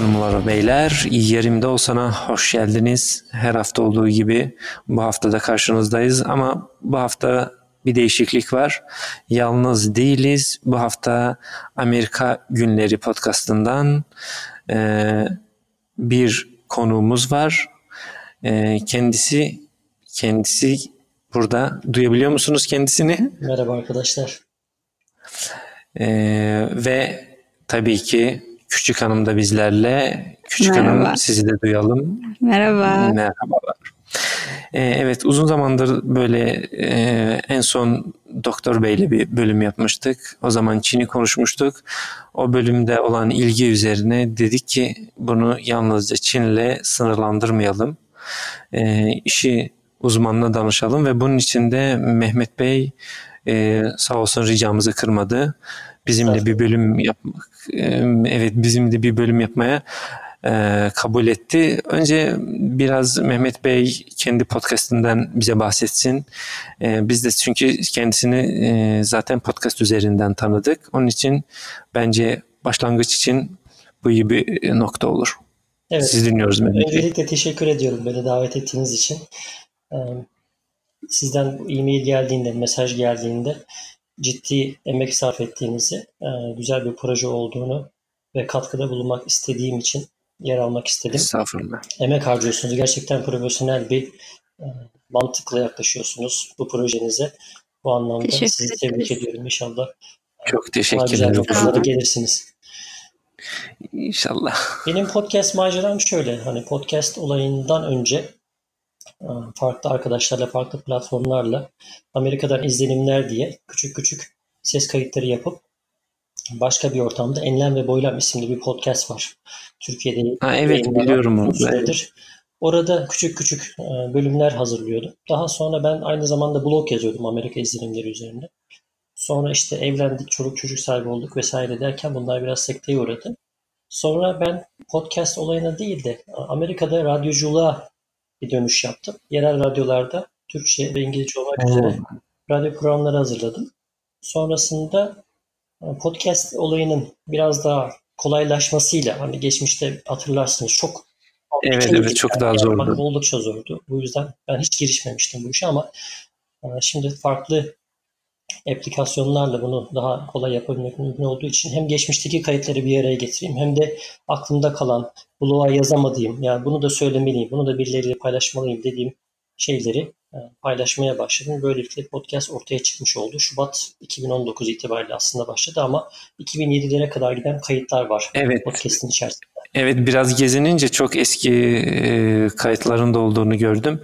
Hanımlar beyler yerimde olsana hoş geldiniz. Her hafta olduğu gibi bu hafta da karşınızdayız ama bu hafta bir değişiklik var. Yalnız değiliz. Bu hafta Amerika Günleri podcastından e, bir konuğumuz var. E, kendisi kendisi burada. Duyabiliyor musunuz kendisini? Merhaba arkadaşlar. E, ve tabii ki Küçük Hanım da bizlerle. Küçük Merhaba. Hanım sizi de duyalım. Merhaba. Merhabalar. Ee, evet uzun zamandır böyle e, en son Doktor Bey'le bir bölüm yapmıştık. O zaman Çin'i konuşmuştuk. O bölümde olan ilgi üzerine dedik ki bunu yalnızca Çin'le sınırlandırmayalım. E, işi uzmanına danışalım ve bunun için de Mehmet Bey e, sağ olsun ricamızı kırmadı. Bizimle bir bölüm yapmak, evet bizimle bir bölüm yapmaya e, kabul etti. Önce biraz Mehmet Bey kendi podcastinden bize bahsetsin. E, biz de çünkü kendisini e, zaten podcast üzerinden tanıdık. Onun için bence başlangıç için bu iyi bir nokta olur. Evet. Sizi dinliyoruz Mehmet Bey. Öncelikle teşekkür ediyorum beni davet ettiğiniz için. Sizden e-mail geldiğinde, mesaj geldiğinde ciddi emek sarf ettiğinizi, e, güzel bir proje olduğunu ve katkıda bulunmak istediğim için yer almak istedim. Estağfurullah. Emek harcıyorsunuz. Gerçekten profesyonel bir e, mantıkla yaklaşıyorsunuz bu projenize. Bu anlamda Teşekkür sizi tebrik ediyorum. İnşallah Çok daha teşekkür güzel ederim. noktalara gelirsiniz. İnşallah. Benim podcast maceram şöyle. Hani podcast olayından önce e, farklı arkadaşlarla, farklı platformlarla Amerika'dan izlenimler diye küçük küçük ses kayıtları yapıp başka bir ortamda Enlem ve Boylam isimli bir podcast var. Türkiye'de Ha, evet, biliyorum onu. süredir. Orada küçük küçük e, bölümler hazırlıyordum. Daha sonra ben aynı zamanda blog yazıyordum Amerika izlenimleri üzerinde. Sonra işte evlendik, çoluk çocuk sahibi olduk vesaire derken bunlar biraz sekteye uğradı. Sonra ben podcast olayına değil de Amerika'da radyoculuğa bir dönüş yaptım. Yerel radyolarda Türkçe ve İngilizce olmak üzere radyo programları hazırladım. Sonrasında e, podcast olayının biraz daha kolaylaşmasıyla hani geçmişte hatırlarsınız çok Evet, evet, çok daha zordu. Oldukça zordu. Bu yüzden ben hiç girişmemiştim bu işe ama e, şimdi farklı aplikasyonlarla bunu daha kolay yapabilmek mümkün olduğu için hem geçmişteki kayıtları bir araya getireyim hem de aklımda kalan, bloğa yazamadığım, yani bunu da söylemeliyim, bunu da birileriyle paylaşmalıyım dediğim şeyleri e, paylaşmaya başladım. Böylelikle podcast ortaya çıkmış oldu. Şubat 2019 itibariyle aslında başladı ama 2007'lere kadar giden kayıtlar var Evet. podcast'in içerisinde. Evet biraz gezinince çok eski e, kayıtların da olduğunu gördüm.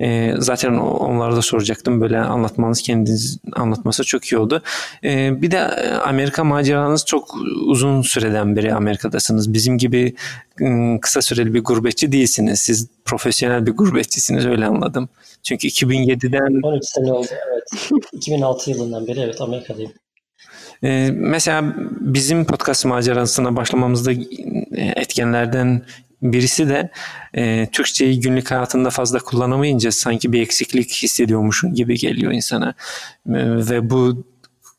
E, zaten o- onları da soracaktım. Böyle anlatmanız kendiniz anlatması çok iyi oldu. E, bir de e, Amerika maceranız çok uzun süreden beri Amerika'dasınız. Bizim gibi kısa süreli bir gurbetçi değilsiniz. Siz profesyonel bir gurbetçisiniz öyle anladım. Çünkü 2007'den 13 sene oldu evet. 2006 yılından beri evet Amerika'dayım. Ee, mesela bizim podcast macerasına başlamamızda e, etkenlerden birisi de e, Türkçeyi günlük hayatında fazla kullanamayınca sanki bir eksiklik hissediyormuşsun gibi geliyor insana. E, ve bu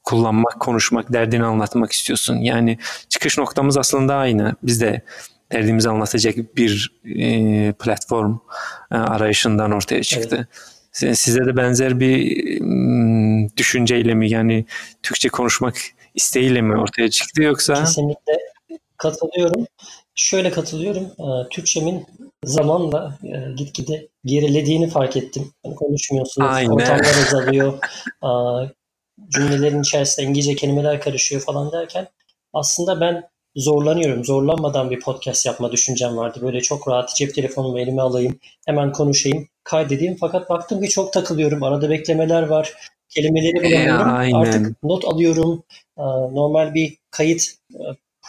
kullanmak, konuşmak, derdini anlatmak istiyorsun. Yani çıkış noktamız aslında aynı. Biz de derdimizi anlatacak bir e, platform e, arayışından ortaya çıktı. Si- Size de benzer bir düşünceyle mi yani Türkçe konuşmak isteğiyle mi ortaya çıktı yoksa? Kesinlikle katılıyorum. Şöyle katılıyorum. Ee, Türkçemin zamanla e, gitgide gerilediğini fark ettim. Hani konuşmuyorsunuz, Aynen. ortamlar azalıyor, cümlelerin içerisinde İngilizce kelimeler karışıyor falan derken aslında ben zorlanıyorum. Zorlanmadan bir podcast yapma düşüncem vardı. Böyle çok rahat cep telefonumu elime alayım, hemen konuşayım, kaydedeyim. Fakat baktım ki çok takılıyorum. Arada beklemeler var. Kelimeleri bulamıyorum. aynen. Artık not alıyorum. Aa, Normal bir kayıt e,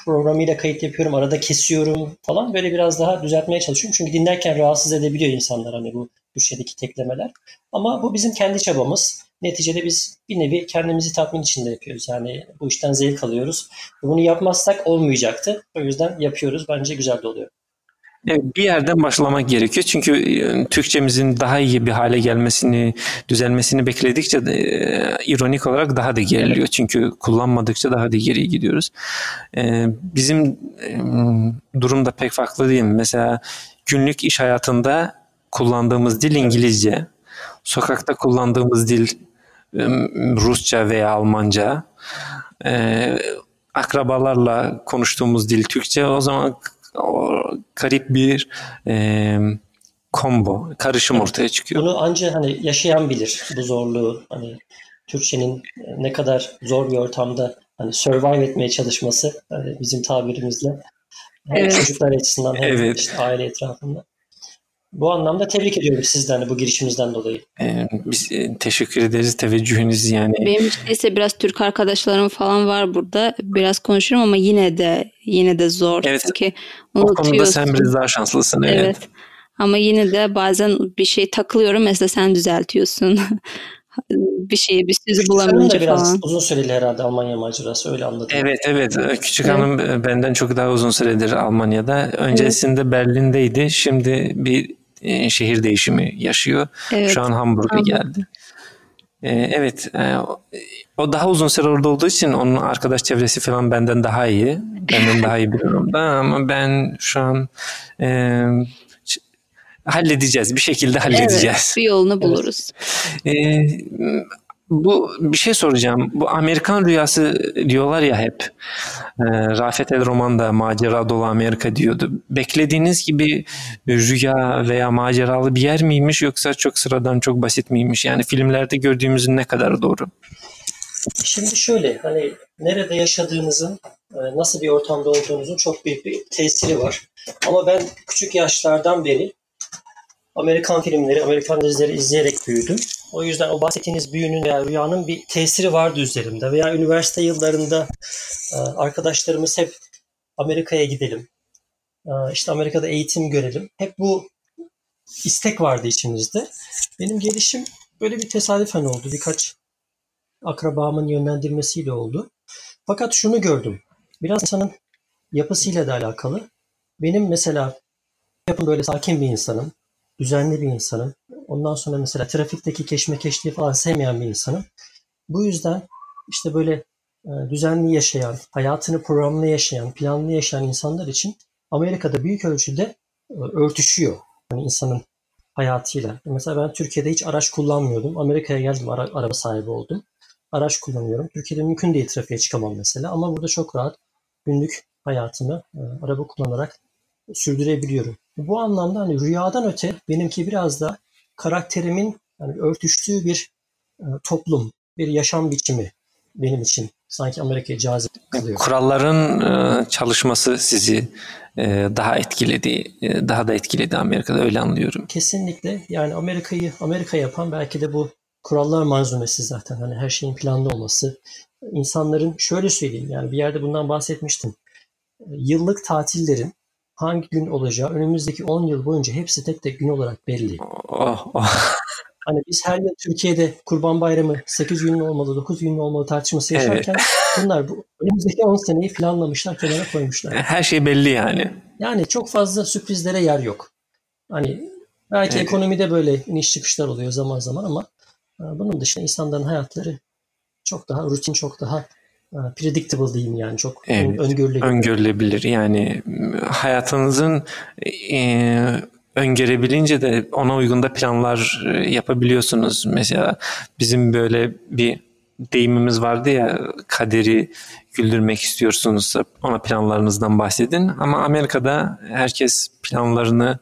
programıyla kayıt yapıyorum. Arada kesiyorum falan. Böyle biraz daha düzeltmeye çalışıyorum. Çünkü dinlerken rahatsız edebiliyor insanlar hani bu köşedeki teklemeler. Ama bu bizim kendi çabamız. Neticede biz bir nevi kendimizi tatmin içinde yapıyoruz. Yani bu işten zevk alıyoruz. Bunu yapmazsak olmayacaktı. O yüzden yapıyoruz. Bence güzel de oluyor. Bir yerden başlamak gerekiyor. Çünkü e, Türkçemizin daha iyi bir hale gelmesini, düzelmesini bekledikçe de e, ironik olarak daha da geriliyor. Çünkü kullanmadıkça daha da geriye gidiyoruz. E, bizim e, durum da pek farklı değil. Mesela günlük iş hayatında kullandığımız dil İngilizce. Sokakta kullandığımız dil Rusça veya Almanca. E, akrabalarla konuştuğumuz dil Türkçe. O zaman o garip bir e, combo, karışım ortaya çıkıyor. Bunu ancak hani yaşayan bilir bu zorluğu. Hani Türkçenin ne kadar zor bir ortamda hani survive etmeye çalışması hani bizim tabirimizle hem evet. çocuklar açısından hem evet. işte aile etrafında. Bu anlamda tebrik ediyorum sizden de bu girişimizden dolayı. Ee, biz e, teşekkür ederiz teveccühünüz yani. Benim ise biraz Türk arkadaşlarım falan var burada. Biraz konuşurum ama yine de yine de zor. Evet. Çünkü o konuda sen biraz daha şanslısın. Evet. evet. Ama yine de bazen bir şey takılıyorum. Mesela sen düzeltiyorsun. bir şeyi bir sözü bulamayınca biraz falan. uzun süreli herhalde Almanya macerası öyle anladım. Evet evet küçük evet. hanım benden çok daha uzun süredir Almanya'da. Öncesinde evet. Berlin'deydi. Şimdi bir e, şehir değişimi yaşıyor. Evet. Şu an Hamburg'a geldi. E, evet e, o daha uzun süre orada olduğu için onun arkadaş çevresi falan benden daha iyi. Benden daha iyi bir durumda ama ben şu an e, halledeceğiz. Bir şekilde halledeceğiz. Evet, bir yolunu buluruz. Evet. E, bu bir şey soracağım. Bu Amerikan rüyası diyorlar ya hep. E, Rafet El Roman da macera dolu Amerika diyordu. Beklediğiniz gibi rüya veya maceralı bir yer miymiş yoksa çok sıradan çok basit miymiş? Yani filmlerde gördüğümüzün ne kadar doğru? Şimdi şöyle hani nerede yaşadığınızın e, nasıl bir ortamda olduğunuzun çok büyük bir tesiri var. Ama ben küçük yaşlardan beri Amerikan filmleri, Amerikan dizileri izleyerek büyüdüm. O yüzden o bahsettiğiniz büyünün veya rüyanın bir tesiri vardı üzerimde. Veya üniversite yıllarında e, arkadaşlarımız hep Amerika'ya gidelim. E, işte Amerika'da eğitim görelim. Hep bu istek vardı içimizde. Benim gelişim böyle bir tesadüfen oldu. Birkaç akrabamın yönlendirmesiyle oldu. Fakat şunu gördüm. Biraz insanın yapısıyla da alakalı. Benim mesela yapım böyle sakin bir insanım düzenli bir insanım. Ondan sonra mesela trafikteki keşmekeşliği falan sevmeyen bir insanım. Bu yüzden işte böyle e, düzenli yaşayan, hayatını programlı yaşayan, planlı yaşayan insanlar için Amerika'da büyük ölçüde e, örtüşüyor. Hani insanın hayatıyla. Mesela ben Türkiye'de hiç araç kullanmıyordum. Amerika'ya geldim, ara, araba sahibi oldum. Araç kullanıyorum. Türkiye'de mümkün değil trafiğe çıkamam mesela. Ama burada çok rahat günlük hayatımı e, araba kullanarak sürdürebiliyorum. Bu anlamda hani rüyadan öte benimki biraz da karakterimin yani örtüştüğü bir e, toplum, bir yaşam biçimi benim için sanki Amerika'ya cazip kılıyor. Kuralların e, çalışması sizi e, daha etkiledi, daha da etkiledi Amerika'da öyle anlıyorum. Kesinlikle. Yani Amerika'yı Amerika yapan belki de bu kurallar malzumesi zaten. Hani her şeyin planlı olması. İnsanların şöyle söyleyeyim yani bir yerde bundan bahsetmiştim. Yıllık tatillerin hangi gün olacağı önümüzdeki 10 yıl boyunca hepsi tek tek gün olarak belli. Oh, oh. Hani biz her yıl Türkiye'de Kurban Bayramı 8 günlü olmalı, 9 günlü olmalı tartışması yaşarken evet. bunlar bu önümüzdeki 10 seneyi planlamışlar, kenara koymuşlar. Her şey belli yani. Yani çok fazla sürprizlere yer yok. Hani belki evet. ekonomide böyle iniş çıkışlar oluyor zaman zaman ama e, bunun dışında insanların hayatları çok daha rutin, çok daha predictable diyeyim yani çok evet, öngörülebilir. Öngörülebilir yani hayatınızın e, öngörebilince de ona uygun da planlar e, yapabiliyorsunuz. Mesela bizim böyle bir deyimimiz vardı ya kaderi güldürmek istiyorsunuz ona planlarınızdan bahsedin. Ama Amerika'da herkes planlarını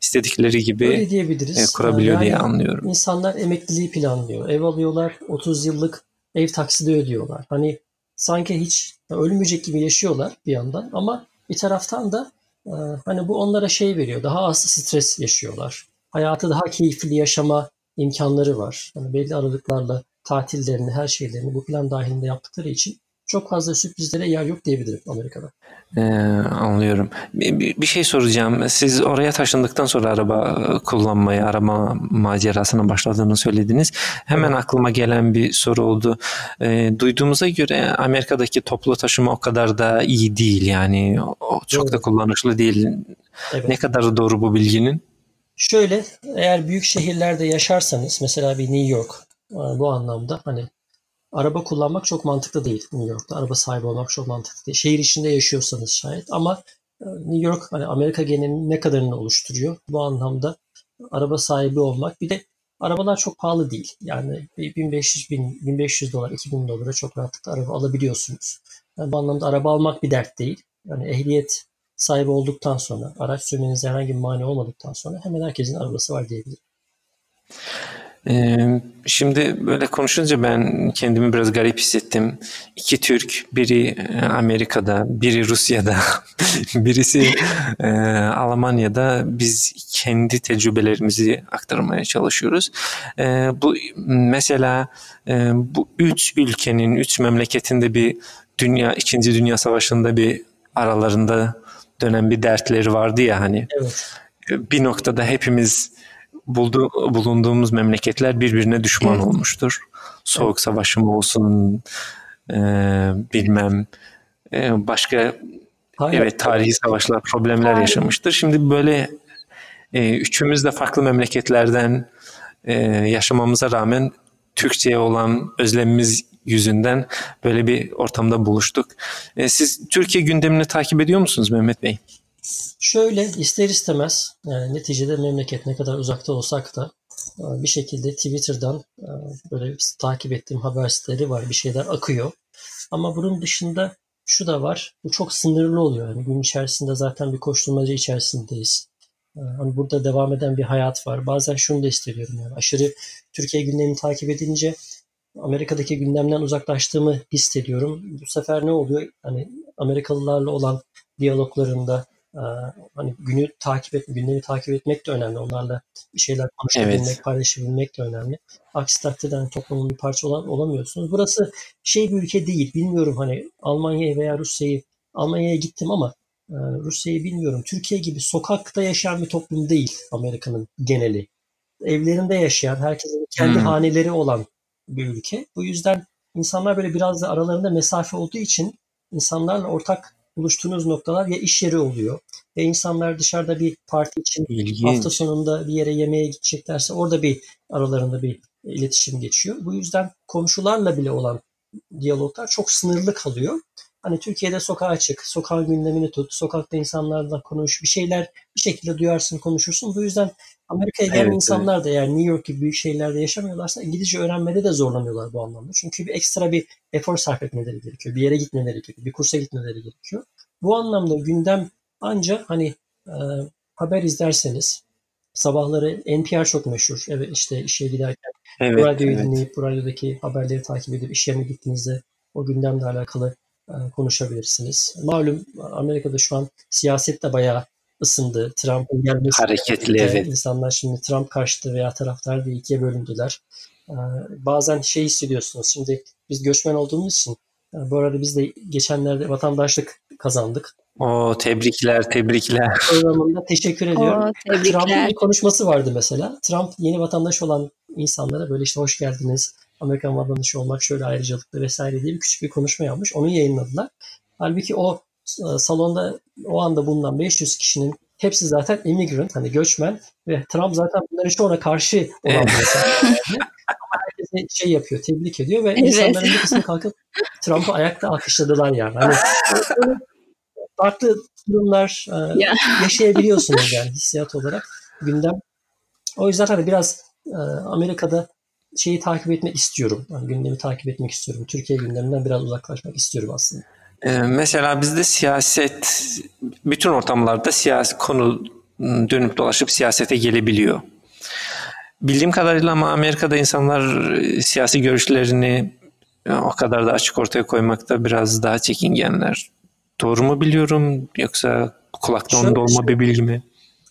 istedikleri gibi Öyle diyebiliriz. E, kurabiliyor yani diye anlıyorum. İnsanlar emekliliği planlıyor. Ev alıyorlar 30 yıllık ev taksidi ödüyorlar. Hani sanki hiç ölmeyecek gibi yaşıyorlar bir yandan ama bir taraftan da e, hani bu onlara şey veriyor. Daha az stres yaşıyorlar. Hayatı daha keyifli yaşama imkanları var. Hani belli aralıklarla tatillerini, her şeylerini bu plan dahilinde yaptıkları için çok fazla sürprizlere yer yok diyebilirim Amerika'da. Ee, anlıyorum. Bir, bir şey soracağım. Siz oraya taşındıktan sonra araba kullanmaya, araba macerasına başladığını söylediniz. Hemen evet. aklıma gelen bir soru oldu. E, duyduğumuza göre Amerika'daki toplu taşıma o kadar da iyi değil. Yani o çok evet. da kullanışlı değil. Evet. Ne kadar doğru bu bilginin? Şöyle eğer büyük şehirlerde yaşarsanız mesela bir New York e, bu anlamda hani araba kullanmak çok mantıklı değil New York'ta. Araba sahibi olmak çok mantıklı değil. Şehir içinde yaşıyorsanız şayet ama e, New York hani Amerika genelinin ne kadarını oluşturuyor? Bu anlamda araba sahibi olmak. Bir de arabalar çok pahalı değil. Yani 1500 bin, 1500 dolar, 2000 dolara çok rahatlıkla araba alabiliyorsunuz. Yani bu anlamda araba almak bir dert değil. Yani ehliyet sahibi olduktan sonra, araç sürmenize herhangi bir mani olmadıktan sonra hemen herkesin arabası var diyebilirim. Ee, şimdi böyle konuşunca ben kendimi biraz garip hissettim. İki Türk, biri e, Amerika'da, biri Rusya'da, birisi e, Almanya'da biz kendi tecrübelerimizi aktarmaya çalışıyoruz. E, bu mesela e, bu üç ülkenin, üç memleketinde bir dünya, ikinci Dünya Savaşı'nda bir aralarında dönen bir dertleri vardı ya hani. Evet. Bir noktada hepimiz buldu, bulunduğumuz memleketler birbirine düşman evet. olmuştur. Soğuk savaşı mı olsun e, bilmem e, başka Hayır. evet tarihi savaşlar problemler Hayır. yaşamıştır. Şimdi böyle e, üçümüz de farklı memleketlerden e, yaşamamıza rağmen Türkçe'ye olan özlemimiz yüzünden böyle bir ortamda buluştuk. E, siz Türkiye gündemini takip ediyor musunuz Mehmet Bey? Şöyle ister istemez yani neticede memleket ne kadar uzakta olsak da bir şekilde Twitter'dan böyle takip ettiğim haber siteleri var. Bir şeyler akıyor. Ama bunun dışında şu da var. Bu çok sınırlı oluyor. Yani gün içerisinde zaten bir koşturmaca içerisindeyiz. Hani burada devam eden bir hayat var. Bazen şunu da hissediyorum yani aşırı Türkiye gündemini takip edince Amerika'daki gündemden uzaklaştığımı hissediyorum. Bu sefer ne oluyor? Hani Amerikalılarla olan diyaloglarında hani günü takip et, gündemi takip etmek de önemli. Onlarla bir şeyler konuşabilmek, evet. paylaşabilmek de önemli. Aksi takdirde hani toplumun bir parça olan, olamıyorsunuz. Burası şey bir ülke değil. Bilmiyorum hani Almanya'yı veya Rusya'yı Almanya'ya gittim ama e, Rusya'yı bilmiyorum. Türkiye gibi sokakta yaşayan bir toplum değil Amerika'nın geneli. Evlerinde yaşayan, herkesin kendi hmm. haneleri olan bir ülke. Bu yüzden insanlar böyle biraz da aralarında mesafe olduğu için insanlarla ortak buluştuğunuz noktalar ya iş yeri oluyor ya insanlar dışarıda bir parti için İlginç. hafta sonunda bir yere yemeğe gideceklerse orada bir aralarında bir iletişim geçiyor. Bu yüzden komşularla bile olan diyaloglar çok sınırlı kalıyor. Hani Türkiye'de sokağa çık, sokağın gündemini tut, sokakta insanlarla konuş, bir şeyler bir şekilde duyarsın, konuşursun. Bu yüzden Amerika'ya gelen evet, insanlar da yani New York gibi büyük şehirlerde yaşamıyorlarsa İngilizce öğrenmede de zorlanıyorlar bu anlamda. Çünkü bir ekstra bir efor sarf etmeleri gerekiyor. Bir yere gitmeleri gerekiyor, bir kursa gitmeleri gerekiyor. Bu anlamda gündem ancak hani e, haber izlerseniz sabahları NPR çok meşhur. Evet işte işe giderken evet, bu radyoyu evet. dinleyip bu radyodaki haberleri takip edip iş yerine gittiğinizde o gündemle alakalı e, konuşabilirsiniz. Malum Amerika'da şu an siyaset de bayağı ısındı. Trump'ın gelmesi hareketli evet. İnsanlar şimdi Trump karşıtı veya taraftar diye ikiye bölündüler. E, bazen şey hissediyorsunuz. Şimdi biz göçmen olduğumuz için e, bu arada biz de geçenlerde vatandaşlık kazandık. O tebrikler, tebrikler. Programında teşekkür ediyorum. Trump'ın bir konuşması vardı mesela. Trump yeni vatandaş olan insanlara böyle işte hoş geldiniz. Amerikan vatandaşı olmak şöyle ayrıcalıklı vesaire diye bir küçük bir konuşma yapmış. Onu yayınladılar. Halbuki o salonda o anda bulunan 500 kişinin hepsi zaten immigrant hani göçmen ve Trump zaten bunların çoğuna karşı olan bir insan. Ama herkese şey yapıyor, tebrik ediyor ve evet. insanların bir kısmı kalkıp Trump'ı ayakta alkışladılar yani. Hani farklı durumlar e, yaşayabiliyorsunuz yani hissiyat olarak gündem. O yüzden hani biraz e, Amerika'da şeyi takip etmek istiyorum. Yani gündemi takip etmek istiyorum. Türkiye gündeminden biraz uzaklaşmak istiyorum aslında. Ee, mesela bizde siyaset, bütün ortamlarda siyasi konu dönüp dolaşıp siyasete gelebiliyor. Bildiğim kadarıyla ama Amerika'da insanlar e, siyasi görüşlerini e, o kadar da açık ortaya koymakta biraz daha çekingenler. Doğru mu biliyorum yoksa kulakta onda olma bir bilgi mi?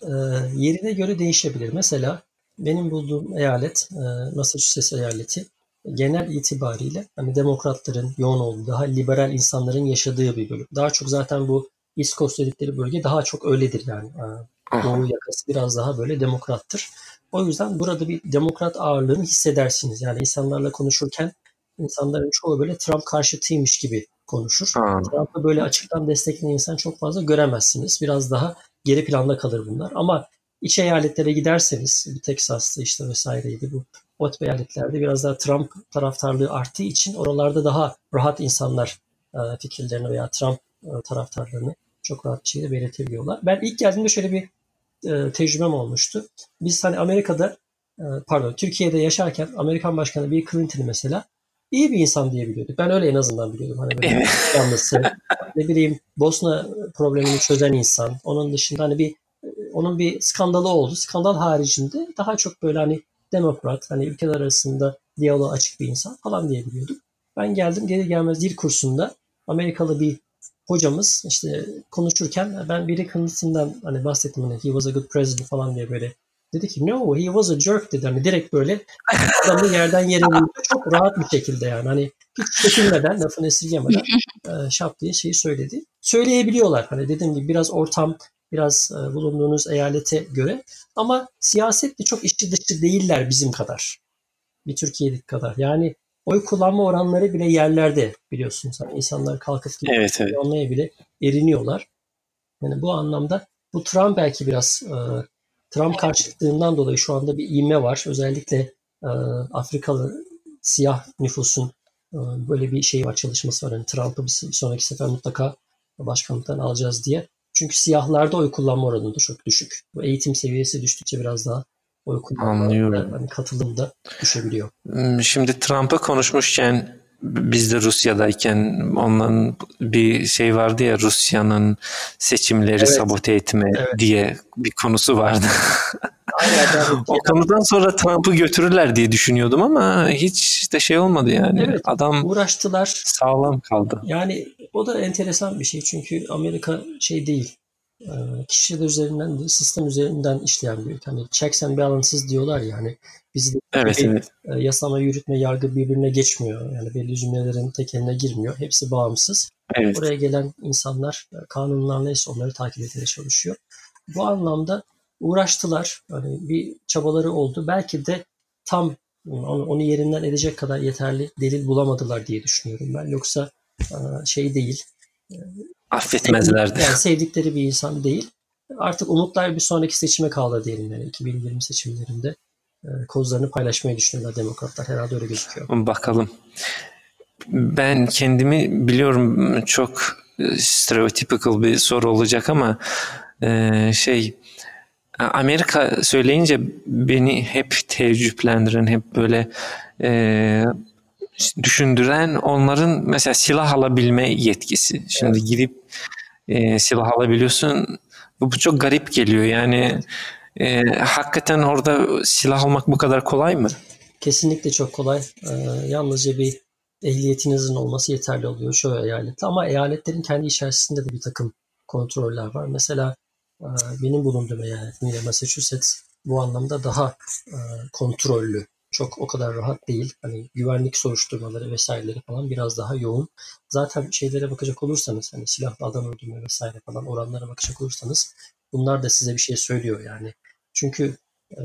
E, yerine göre değişebilir. Mesela benim bulduğum eyalet e, Massachusetts eyaleti genel itibariyle hani demokratların yoğun olduğu, daha liberal insanların yaşadığı bir bölüm. Daha çok zaten bu East Coast dedikleri bölge daha çok öyledir yani. E, Doğu yakası biraz daha böyle demokrattır. O yüzden burada bir demokrat ağırlığını hissedersiniz. Yani insanlarla konuşurken insanların çoğu böyle Trump karşıtıymış gibi konuşur. Trump'ı böyle açıktan destekleyen insan çok fazla göremezsiniz. Biraz daha geri planda kalır bunlar. Ama iç eyaletlere giderseniz, bir Texas'ta işte vesaireydi bu. O tip eyaletlerde biraz daha Trump taraftarlığı arttığı için oralarda daha rahat insanlar e, fikirlerini veya Trump e, taraftarlarını çok rahat bir şekilde belirtebiliyorlar. Ben ilk geldiğimde şöyle bir e, tecrübem olmuştu. Biz hani Amerika'da pardon Türkiye'de yaşarken Amerikan Başkanı Bill Clinton'ı mesela iyi bir insan diye biliyorduk. Ben öyle en azından biliyordum. Hani böyle yanlısı, ne bileyim Bosna problemini çözen insan. Onun dışında hani bir onun bir skandalı oldu. Skandal haricinde daha çok böyle hani demokrat, hani ülkeler arasında diyaloğa açık bir insan falan diye biliyorduk. Ben geldim geri gelmez dil kursunda Amerikalı bir hocamız işte konuşurken ben Bill Clinton'dan hani bahsettim hani he was a good president falan diye böyle dedi ki no he was a jerk dedi hani direkt böyle adamı yerden yere vurdu çok rahat bir şekilde yani hani hiç çekinmeden lafını esirgemeden şap diye şeyi söyledi. Söyleyebiliyorlar hani dediğim gibi biraz ortam biraz e, bulunduğunuz eyalete göre ama siyasetle çok içi dışı değiller bizim kadar. Bir Türkiye'deki kadar. Yani oy kullanma oranları bile yerlerde biliyorsunuz. Hani insanlar kalkıp Evet evet. anlaya bile eriniyorlar. Yani bu anlamda bu Trump belki biraz e, Trump karşıtlığından dolayı şu anda bir ivme var. Özellikle e, Afrikalı siyah nüfusun e, böyle bir şey var çalışması var. Yani Trump'ı bir sonraki sefer mutlaka başkanlıktan alacağız diye. Çünkü siyahlarda oy kullanma oranı da çok düşük. Bu eğitim seviyesi düştükçe biraz daha oy kullanma Anlıyorum. hani katılım da düşebiliyor. Hmm, Şimdi Trump'ı konuşmuşken biz de Rusya'dayken onların bir şey vardı ya Rusya'nın seçimleri Evet. sabote etme Evet. diye bir konusu vardı. Aynen, yani o konudan sonra Trump'ı götürürler diye düşünüyordum ama hiç de şey olmadı yani. Evet. Adam uğraştılar. sağlam kaldı. Yani o da enteresan bir şey çünkü Amerika şey değil. e, Kişiler üzerinden değil, sistem üzerinden işleyen bir ülke. Hani checks and balances diyorlar ya hani bizde Evet bir, evet. e, yasama, yürütme, yargı birbirine geçmiyor. Yani belli cümlelerin tekeline girmiyor. Hepsi bağımsız. Evet. Oraya gelen insanlar e, kanunlar neyse onları takip etmeye çalışıyor. Bu anlamda uğraştılar. Hani bir çabaları oldu. Belki de tam onu, onu yerinden edecek kadar yeterli delil bulamadılar diye düşünüyorum ben. Yoksa şey değil. Affetmezlerdi. Yani sevdikleri bir insan değil. Artık umutlar bir sonraki seçime kaldı diyelim yani 2020 seçimlerinde e, kozlarını paylaşmayı düşünüyorlar demokratlar. Herhalde öyle gözüküyor. Bakalım. Ben kendimi biliyorum çok e, stereotypical bir soru olacak ama e, şey Amerika söyleyince beni hep teessüflendiren, hep böyle e, düşündüren onların mesela silah alabilme yetkisi. Şimdi gidip e, silah alabiliyorsun. Bu, bu çok garip geliyor. Yani e, hakikaten orada silah almak bu kadar kolay mı? Kesinlikle çok kolay. Ee, yalnızca bir ehliyetinizin olması yeterli oluyor şu eyalette. Ama eyaletlerin kendi içerisinde de bir takım kontroller var. Mesela e, benim bulunduğum eyalet Massachusetts bu anlamda daha e, kontrollü. Çok o kadar rahat değil. Hani güvenlik soruşturmaları vesaireleri falan biraz daha yoğun. Zaten şeylere bakacak olursanız hani silahlı adam öldürme vesaire falan oranlara bakacak olursanız bunlar da size bir şey söylüyor yani. Çünkü e,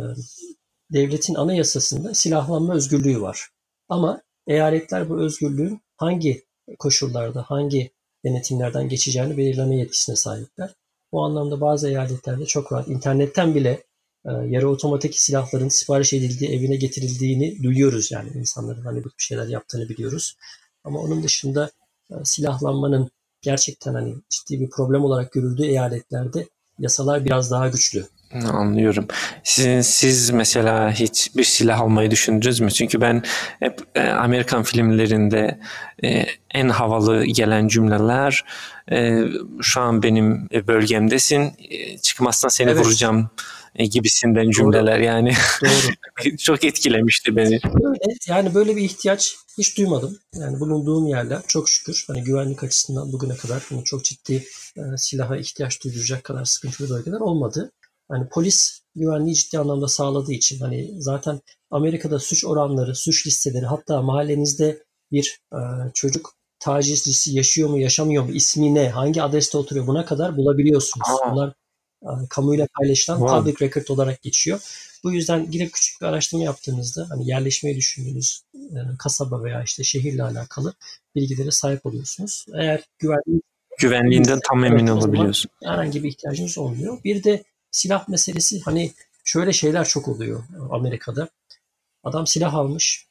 devletin anayasasında silahlanma özgürlüğü var. Ama eyaletler bu özgürlüğün hangi koşullarda, hangi denetimlerden geçeceğini belirleme yetkisine sahipler. Bu anlamda bazı eyaletlerde çok rahat internetten bile yarı otomatik silahların sipariş edildiği, evine getirildiğini duyuyoruz yani insanların hani bu tip şeyler yaptığını biliyoruz. Ama onun dışında e, silahlanmanın gerçekten hani ciddi bir problem olarak görüldüğü eyaletlerde yasalar biraz daha güçlü. Anlıyorum. Siz, siz mesela hiç bir silah almayı düşündünüz mü? Çünkü ben hep e, Amerikan filmlerinde e, en havalı gelen cümleler e, şu an benim bölgemdesin, e, çıkmazsan seni Evet. vuracağım gibisinden cümleler yani Doğru. çok etkilemişti beni. Böyle, yani böyle bir ihtiyaç hiç duymadım. Yani bulunduğum yerler çok şükür hani güvenlik açısından bugüne kadar hani çok ciddi e, silaha ihtiyaç duyulacak kadar sıkıntılı bölgeler olmadı. Hani polis güvenliği ciddi anlamda sağladığı için hani zaten Amerika'da suç oranları, suç listeleri hatta mahallenizde bir e, çocuk tacizcisi yaşıyor mu yaşamıyor mu ismi ne hangi adreste oturuyor buna kadar bulabiliyorsunuz. Aa. Bunlar e, kamuyla paylaşılan Wow. public record olarak geçiyor. Bu yüzden girip küçük bir araştırma yaptığınızda hani yerleşmeyi düşündüğünüz e, kasaba veya işte şehirle alakalı bilgilere sahip oluyorsunuz. Eğer güvenliği Güvenliğinden tam emin olabiliyorsun. herhangi bir ihtiyacınız olmuyor. Bir de silah meselesi hani şöyle şeyler çok oluyor Amerika'da. Adam silah almış.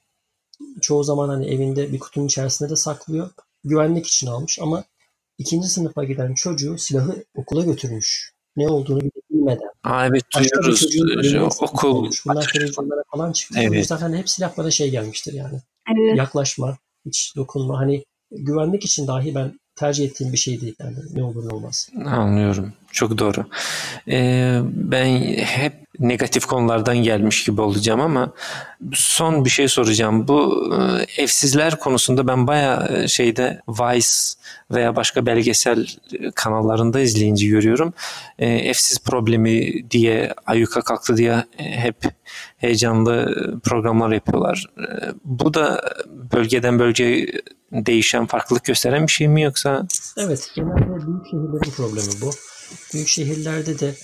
Çoğu zaman hani evinde bir kutunun içerisinde de saklıyor. Güvenlik için almış ama ikinci sınıfa giden çocuğu silahı okula götürmüş. Ne olduğunu bile bilmeden. Aa, evet Başka bir duyuyoruz. okul. Bunlar televizyonlara falan çıktı. O Evet. hani hep silah bana şey gelmiştir yani. Evet. Yaklaşma, hiç dokunma. Hani güvenlik için dahi ben tercih ettiğim bir şey değil. Yani ne olur ne olmaz. Anlıyorum. Çok doğru. Ee, ben hep negatif konulardan gelmiş gibi olacağım ama son bir şey soracağım. Bu e, evsizler konusunda ben bayağı e, şeyde Vice veya başka belgesel kanallarında izleyince görüyorum. E, evsiz problemi diye ayyuka kalktı diye hep heyecanlı programlar yapıyorlar. Bu da bölgeden bölgeye değişen, farklılık gösteren bir şey mi yoksa? Evet, genelde büyük şehirlerin problemi bu. Büyük şehirlerde de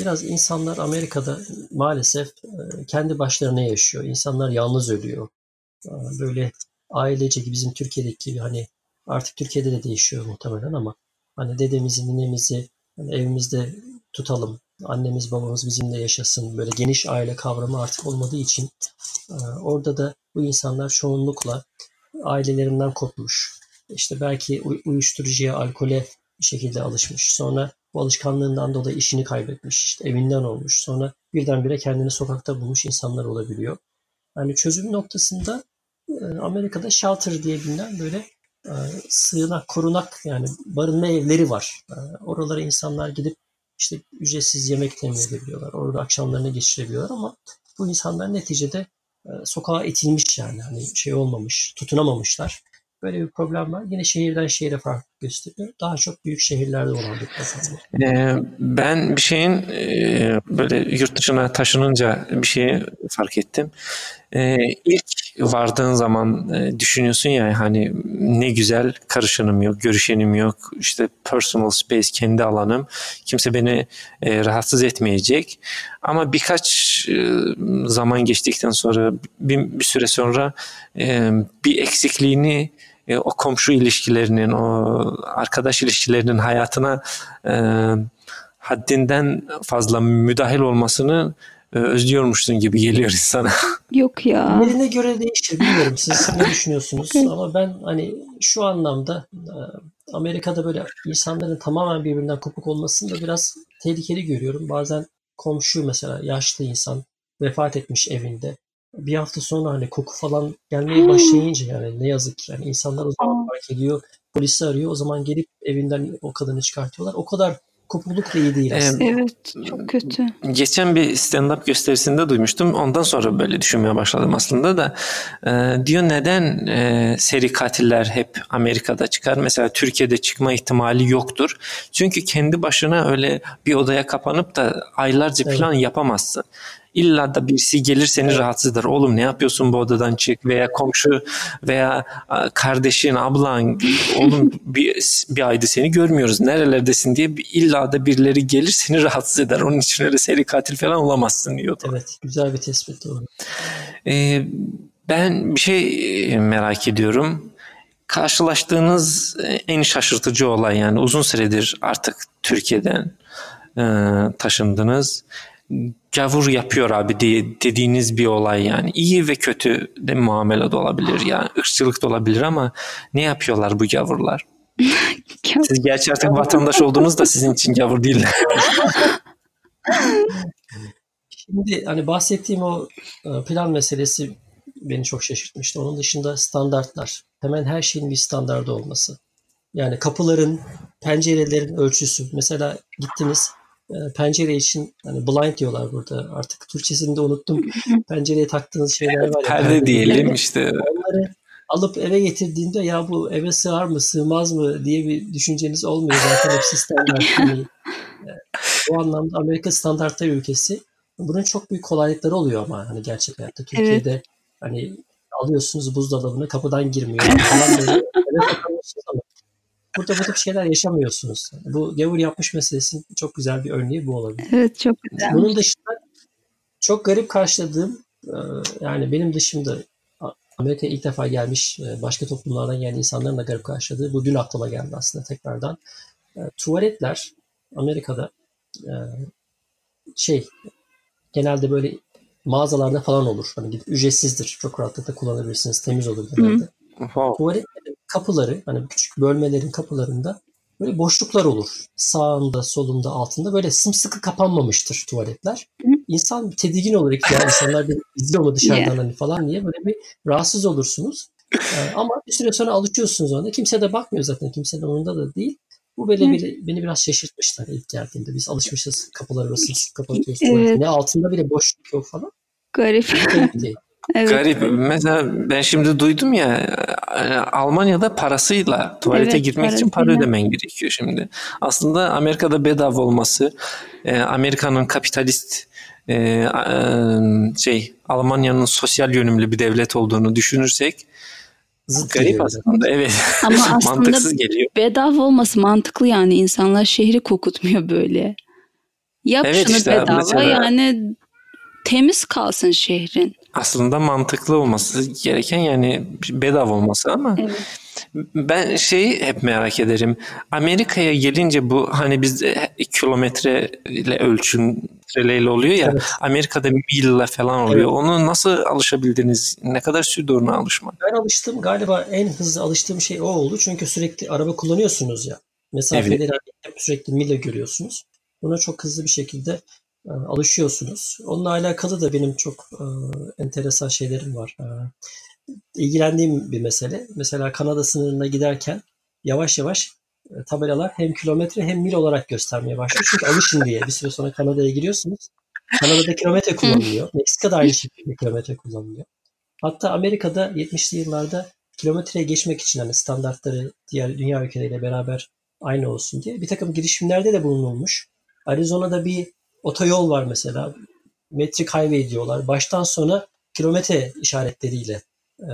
biraz insanlar Amerika'da maalesef e, kendi başlarına yaşıyor. İnsanlar yalnız ölüyor. E, Böyle ailece bizim Türkiye'deki gibi hani artık Türkiye'de de değişiyor muhtemelen ama hani dedemizi, ninemizi hani evimizde tutalım. Annemiz, babamız bizimle yaşasın. Böyle geniş aile kavramı artık olmadığı için e, orada da bu insanlar çoğunlukla ailelerinden kopmuş. İşte belki uy- uyuşturucuya, alkole bir şekilde alışmış. Sonra bu alışkanlığından dolayı işini kaybetmiş. işte evinden olmuş. Sonra birdenbire kendini sokakta bulmuş insanlar olabiliyor. Yani çözüm noktasında Amerika'da shelter diye bilinen böyle e, sığınak, korunak yani barınma evleri var. E, Oralara insanlar gidip işte ücretsiz yemek temin edebiliyorlar. Orada akşamlarını geçirebiliyorlar ama bu insanlar neticede e, sokağa itilmiş yani hani şey olmamış, tutunamamışlar. Böyle bir problem var. Yine şehirden şehire fark gösteriyor. Daha çok büyük şehirlerde olan bir. Ee, ben bir şeyin e, böyle yurt dışına taşınınca bir şeyi fark ettim. Ee, ilk vardığın zaman e, düşünüyorsun ya hani ne güzel karışanım yok, görüşenim yok, işte personal space kendi alanım, kimse beni e, rahatsız etmeyecek. Ama birkaç e, zaman geçtikten sonra bir, süre sonra e, bir eksikliğini e, o komşu ilişkilerinin, o arkadaş ilişkilerinin hayatına e, haddinden fazla müdahil olmasını e, özlüyormuşsun gibi geliyor insana. Yok ya. Yerine göre değişir. Bilmiyorum siz ne düşünüyorsunuz ama ben hani şu anlamda e, Amerika'da böyle insanların tamamen birbirinden kopuk olmasını da biraz tehlikeli görüyorum. Bazen komşu mesela yaşlı insan vefat etmiş evinde. Bir hafta sonra hani koku falan gelmeye başlayınca yani ne yazık ki yani insanlar o zaman fark ediyor, polisi arıyor. O zaman gelip evinden o kadını çıkartıyorlar. O kadar kopukluk da iyi değil aslında. Evet çok kötü. Geçen bir stand-up gösterisinde duymuştum. Ondan sonra böyle düşünmeye başladım aslında da. E, diyor neden e, seri katiller hep Amerika'da çıkar? Mesela Türkiye'de çıkma ihtimali yoktur. Çünkü kendi başına öyle bir odaya kapanıp da aylarca Evet. plan yapamazsın. İlla da birisi gelir seni rahatsız eder. Oğlum ne yapıyorsun bu odadan çık veya komşu veya kardeşin, ablan oğlum bir, bir ayda seni görmüyoruz. Nerelerdesin diye illa da birileri gelir seni rahatsız eder. Onun için öyle seri katil falan olamazsın diyordu. Evet, güzel bir tespit doğru. Ee, ben bir şey merak ediyorum. Karşılaştığınız en şaşırtıcı olay yani uzun süredir artık Türkiye'den e, taşındınız. Gavur yapıyor abi diye dediğiniz bir olay yani iyi ve kötü de muamele de olabilir yani ırkçılık da olabilir ama ne yapıyorlar bu gavurlar? Siz gerçi artık vatandaş oldunuz da sizin için gavur değil. Şimdi hani bahsettiğim o e, plan meselesi beni çok şaşırtmıştı. Onun dışında standartlar. Hemen her şeyin bir standardı olması. Yani kapıların, pencerelerin ölçüsü. Mesela gittiniz pencere için hani blind diyorlar burada. Artık Türkçesini de unuttum. Pencereye taktığınız şeyler var ya. Perde diyelim işte. Onları alıp eve getirdiğinde ya bu eve sığar mı sığmaz mı diye bir düşünceniz olmuyor. Zaten hepsi standart. Hani, e, bu anlamda Amerika standartlar ülkesi. Bunun çok büyük kolaylıkları oluyor ama hani gerçek hayatta. Türkiye'de hani alıyorsunuz buzdolabını kapıdan girmiyor falan böyle burada bu tip şeyler yaşamıyorsunuz. Bu gavur yapmış meselesinin çok güzel bir örneği bu olabilir. Evet çok güzel. Bunun dışında çok garip karşıladığım e, yani benim dışımda Amerika'ya ilk defa gelmiş e, başka toplumlardan gelen insanların da garip karşıladığı bu dün aklıma geldi aslında tekrardan. E, tuvaletler Amerika'da şey genelde böyle mağazalarda falan olur. Hani gidip ücretsizdir. Çok rahatlıkla kullanabilirsiniz. Temiz olur genelde. Wow. Tuvaletlerin kapıları hani küçük bölmelerin kapılarında böyle boşluklar olur. Sağında, solunda, altında böyle sımsıkı kapanmamıştır tuvaletler. İnsan bir tedirgin olur ilk ya insanlar bir izliyor mu dışarıdan Yeah. hani falan diye böyle bir rahatsız olursunuz. Ee, ama bir süre sonra alışıyorsunuz ona. Kimse de bakmıyor zaten. Kimse de umurunda da değil. Bu böyle bile, beni biraz şaşırtmışlar ilk geldiğimde. Biz alışmışız kapıları arası kapatıyoruz. Evet. Ne altında bile boşluk yok falan. Garip. Evet. Garip. Mesela ben şimdi duydum ya e, Almanya'da parasıyla tuvalete Evet, girmek için para parasıyla. ödemen gerekiyor şimdi. Aslında Amerika'da bedava olması, e, Amerika'nın kapitalist e, şey Almanya'nın sosyal yönümlü bir devlet olduğunu düşünürsek Zıt garip geliyor aslında. Evet. Ama aslında Mantıksız geliyor. bedava olması mantıklı yani. insanlar şehri kokutmuyor böyle. Yap Evet şunu işte, bedava mesela- yani temiz kalsın şehrin. Aslında mantıklı olması gereken yani bedava olması ama Evet. Ben şeyi hep merak ederim. Amerika'ya gelince bu hani biz kilometre ile ölçümleyle oluyor ya. Evet. Amerika'da mille falan oluyor. Evet. Onu nasıl alışabildiniz? Ne kadar sürdü ona alışmak? Ben alıştım galiba en hızlı alıştığım şey o oldu. Çünkü sürekli araba kullanıyorsunuz ya. Mesafeleri hep sürekli mille görüyorsunuz. Buna çok hızlı bir şekilde alışıyorsunuz. Onunla alakalı da benim çok e, enteresan şeylerim var. E, ilgilendiğim bir mesele. Mesela Kanada sınırına giderken yavaş yavaş e, tabelalar hem kilometre hem mil olarak göstermeye başlıyor. Çünkü alışın diye bir süre sonra Kanada'ya giriyorsunuz. Kanada'da kilometre kullanılıyor. Meksika'da aynı şekilde kilometre kullanılıyor. Hatta Amerika'da 70'li yıllarda kilometreye geçmek için hani standartları diğer dünya ülkeleriyle beraber aynı olsun diye bir takım girişimlerde de bulunulmuş. Arizona'da bir otoyol var mesela. Metric highway diyorlar. Baştan sona kilometre işaretleriyle e,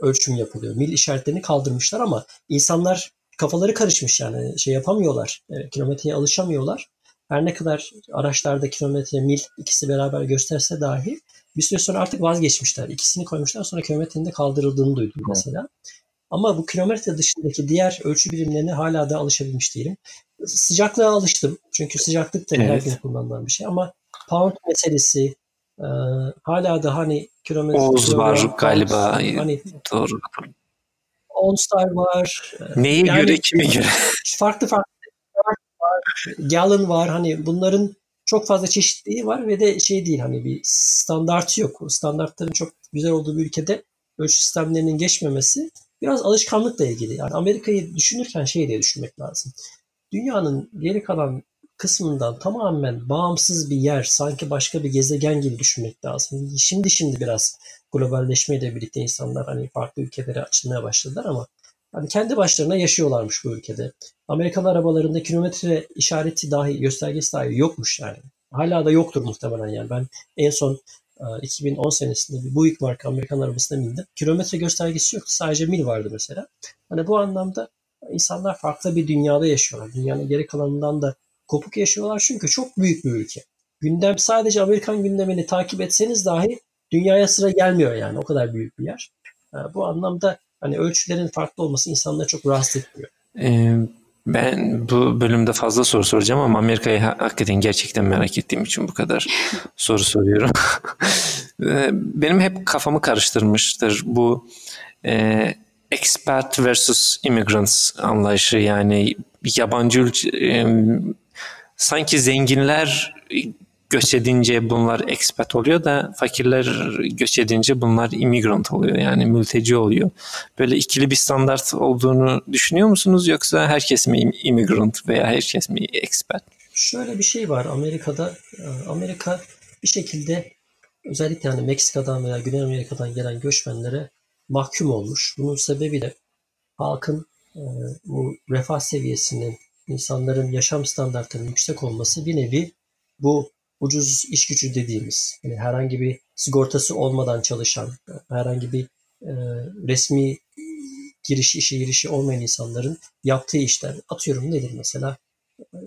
ölçüm yapılıyor. Mil işaretlerini kaldırmışlar ama insanlar kafaları karışmış yani şey yapamıyorlar. E, kilometreye alışamıyorlar. Her ne kadar araçlarda kilometre, mil ikisi beraber gösterse dahi bir süre sonra artık vazgeçmişler. İkisini koymuşlar sonra kilometrenin de kaldırıldığını duydum mesela. Ama bu kilometre dışındaki diğer ölçü birimlerine hala da alışabilmiş değilim. Sıcaklığa alıştım. Çünkü sıcaklık da her Evet. gün kullanılan bir şey ama pound meselesi e, hala da hani kilometre Oz var galiba. hani Doğru. onstar var. Neye Yani- göre kime göre? farklı farklı var, gallon var. Hani bunların çok fazla çeşitliliği var ve de şey değil hani bir standart yok. O Standartların çok güzel olduğu bir ülkede ölçü sistemlerinin geçmemesi biraz alışkanlıkla ilgili. Yani Amerika'yı düşünürken şey diye düşünmek lazım. Dünyanın geri kalan kısmından tamamen bağımsız bir yer, sanki başka bir gezegen gibi düşünmek lazım. Şimdi şimdi biraz globalleşmeyle birlikte insanlar hani farklı ülkelere açılmaya başladılar ama hani kendi başlarına yaşıyorlarmış bu ülkede. Amerikan arabalarında kilometre işareti dahi, göstergesi dahi yokmuş yani. Hala da yoktur muhtemelen yani. Ben en son 2010 senesinde bir Buick marka Amerikan arabasına bindim. Kilometre göstergesi yoktu. Sadece mil vardı mesela. Hani bu anlamda insanlar farklı bir dünyada yaşıyorlar. Dünyanın geri kalanından da kopuk yaşıyorlar çünkü çok büyük bir ülke. Gündem sadece Amerikan gündemini takip etseniz dahi dünyaya sıra gelmiyor yani. O kadar büyük bir yer. E, Bu anlamda hani ölçülerin farklı olması insanları çok rahatsız etmiyor. Ee, ben bu bölümde fazla soru soracağım ama Amerika'yı ha- hakikaten gerçekten merak ettiğim için bu kadar soru soruyorum. Ee, Benim hep kafamı karıştırmıştır bu e, expat versus immigrants anlayışı yani yabancı ülke e, sanki zenginler göç edince bunlar expat oluyor da fakirler göç edince bunlar immigrant oluyor yani mülteci oluyor. Böyle ikili bir standart olduğunu düşünüyor musunuz yoksa herkes mi im- immigrant veya herkes mi expat? Şöyle bir şey var Amerika'da. e, Amerika bir şekilde özellikle hani Meksika'dan veya Güney Amerika'dan gelen göçmenlere mahkum olmuş. Bunun sebebi de halkın e, bu refah seviyesinin, insanların yaşam standartlarının yüksek olması bir nevi bu ucuz iş gücü dediğimiz, yani herhangi bir sigortası olmadan çalışan, herhangi bir e, resmi giriş işi girişi olmayan insanların yaptığı işler. Atıyorum nedir mesela?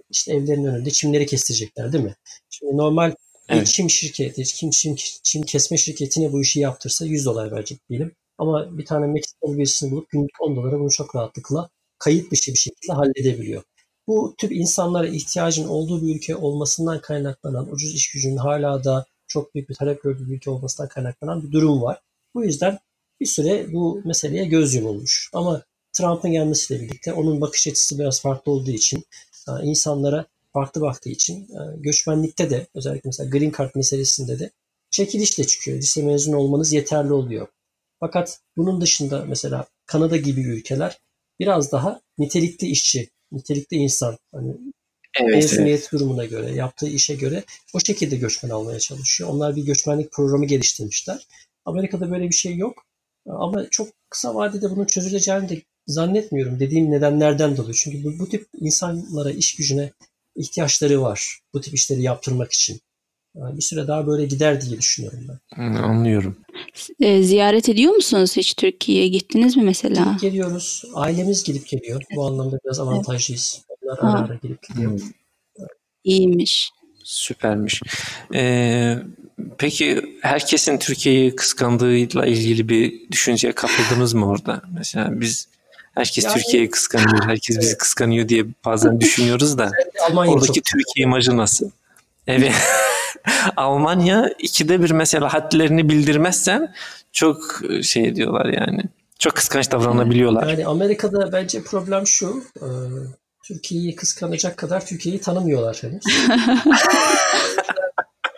işte evlerin önünde çimleri kestirecekler değil mi? Şimdi normal bir Evet. çim şirketi, çim, çim, çim kesme şirketine bu işi yaptırsa 100 dolar verecek diyelim. Ama bir tane Meksikalı birisini bulup günlük 10 dolara bunu çok rahatlıkla kayıt dışı bir şekilde halledebiliyor. Bu tip insanlara ihtiyacın olduğu bir ülke olmasından kaynaklanan, ucuz iş gücünün hala da çok büyük bir talep gördüğü bir ülke olmasından kaynaklanan bir durum var. Bu yüzden bir süre bu meseleye göz yumulmuş. Ama Trump'ın gelmesiyle birlikte onun bakış açısı biraz farklı olduğu için, e, insanlara farklı baktığı için e, göçmenlikte de özellikle mesela Green Card meselesinde de çekilişle çıkıyor. Lise mezun olmanız yeterli oluyor. Fakat bunun dışında mesela Kanada gibi ülkeler biraz daha nitelikli işçi, nitelikli insan, hani Evet, mezuniyet evet. durumuna göre, yaptığı işe göre o şekilde göçmen almaya çalışıyor. Onlar bir göçmenlik programı geliştirmişler. Amerika'da böyle bir şey yok. Ama çok kısa vadede bunun çözüleceğini de zannetmiyorum dediğim nedenlerden dolayı. Çünkü bu, bu tip insanlara, iş gücüne ihtiyaçları var. Bu tip işleri yaptırmak için. Yani bir süre daha böyle gider diye düşünüyorum ben. Hı, Anlıyorum. E, ziyaret ediyor musunuz hiç Türkiye'ye gittiniz mi mesela? Gidip geliyoruz. Ailemiz gelip geliyor. Bu anlamda biraz avantajlıyız. Onlar ara ara gelip gidiyor. Hı, İyiymiş. Süpermiş. Ee, peki herkesin Türkiye'yi kıskandığıyla ilgili bir düşünceye kapıldınız mı orada? Mesela biz herkes Yani- Türkiye'yi kıskanıyor, herkes bizi kıskanıyor diye bazen düşünüyoruz da Almanya oradaki Türkiye imajı nasıl? Evet. Almanya ikide bir mesela hadlerini bildirmezsen çok şey diyorlar yani. Çok kıskanç davranabiliyorlar. Yani Amerika'da bence problem şu. e, Türkiye'yi kıskanacak kadar Türkiye'yi tanımıyorlar henüz.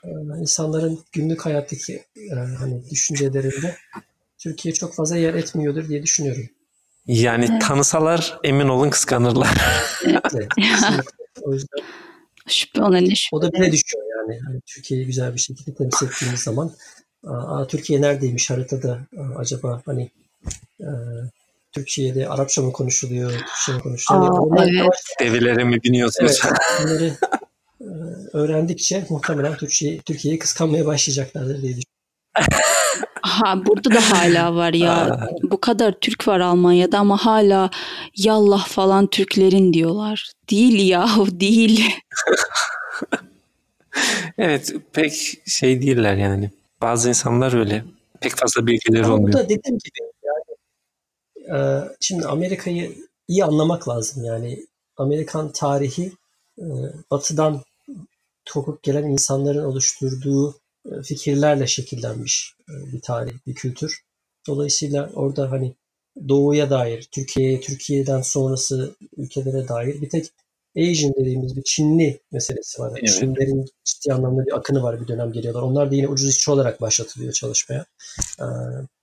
E, İnsanların günlük hayattaki e, hani düşüncelerinde Türkiye çok fazla yer etmiyordur diye düşünüyorum. Yani Evet. tanısalar emin olun kıskanırlar. Evet, kesinlikle. O yüzden Şüphe ona ne şüphe. o da bile düşüyor yani. Hani Türkiye'yi güzel bir şekilde temsil ettiğimiz zaman aa, Türkiye neredeymiş haritada Aa, acaba hani e, Türkiye'de Arapça mı konuşuluyor, Türkçe mi konuşuluyor? Aa, Onlar evet. yavaş Develere mi biniyorsunuz? Evet, bunları e, öğrendikçe muhtemelen Türkiye, Türkiye'yi kıskanmaya başlayacaklardır diye Ha burada da hala var ya. Bu kadar Türk var Almanya'da ama hala yallah falan Türklerin diyorlar. Değil yahu değil. Evet pek şey değiller yani. Bazı insanlar öyle. Pek fazla bilgileri Ama bu olmuyor. da dediğim gibi yani e, şimdi Amerika'yı iyi anlamak lazım. Yani Amerikan tarihi e, batıdan kopuk gelen insanların oluşturduğu fikirlerle şekillenmiş e, bir tarih, bir kültür. Dolayısıyla orada hani doğuya dair, Türkiye'ye, Türkiye'den sonrası ülkelere dair bir tek Asian dediğimiz bir Çinli meselesi var. Yani Evet. Çinlerin ciddi anlamda bir akını var bir dönem geliyorlar. Onlar da yine ucuz işçi olarak başlatılıyor çalışmaya. Ee,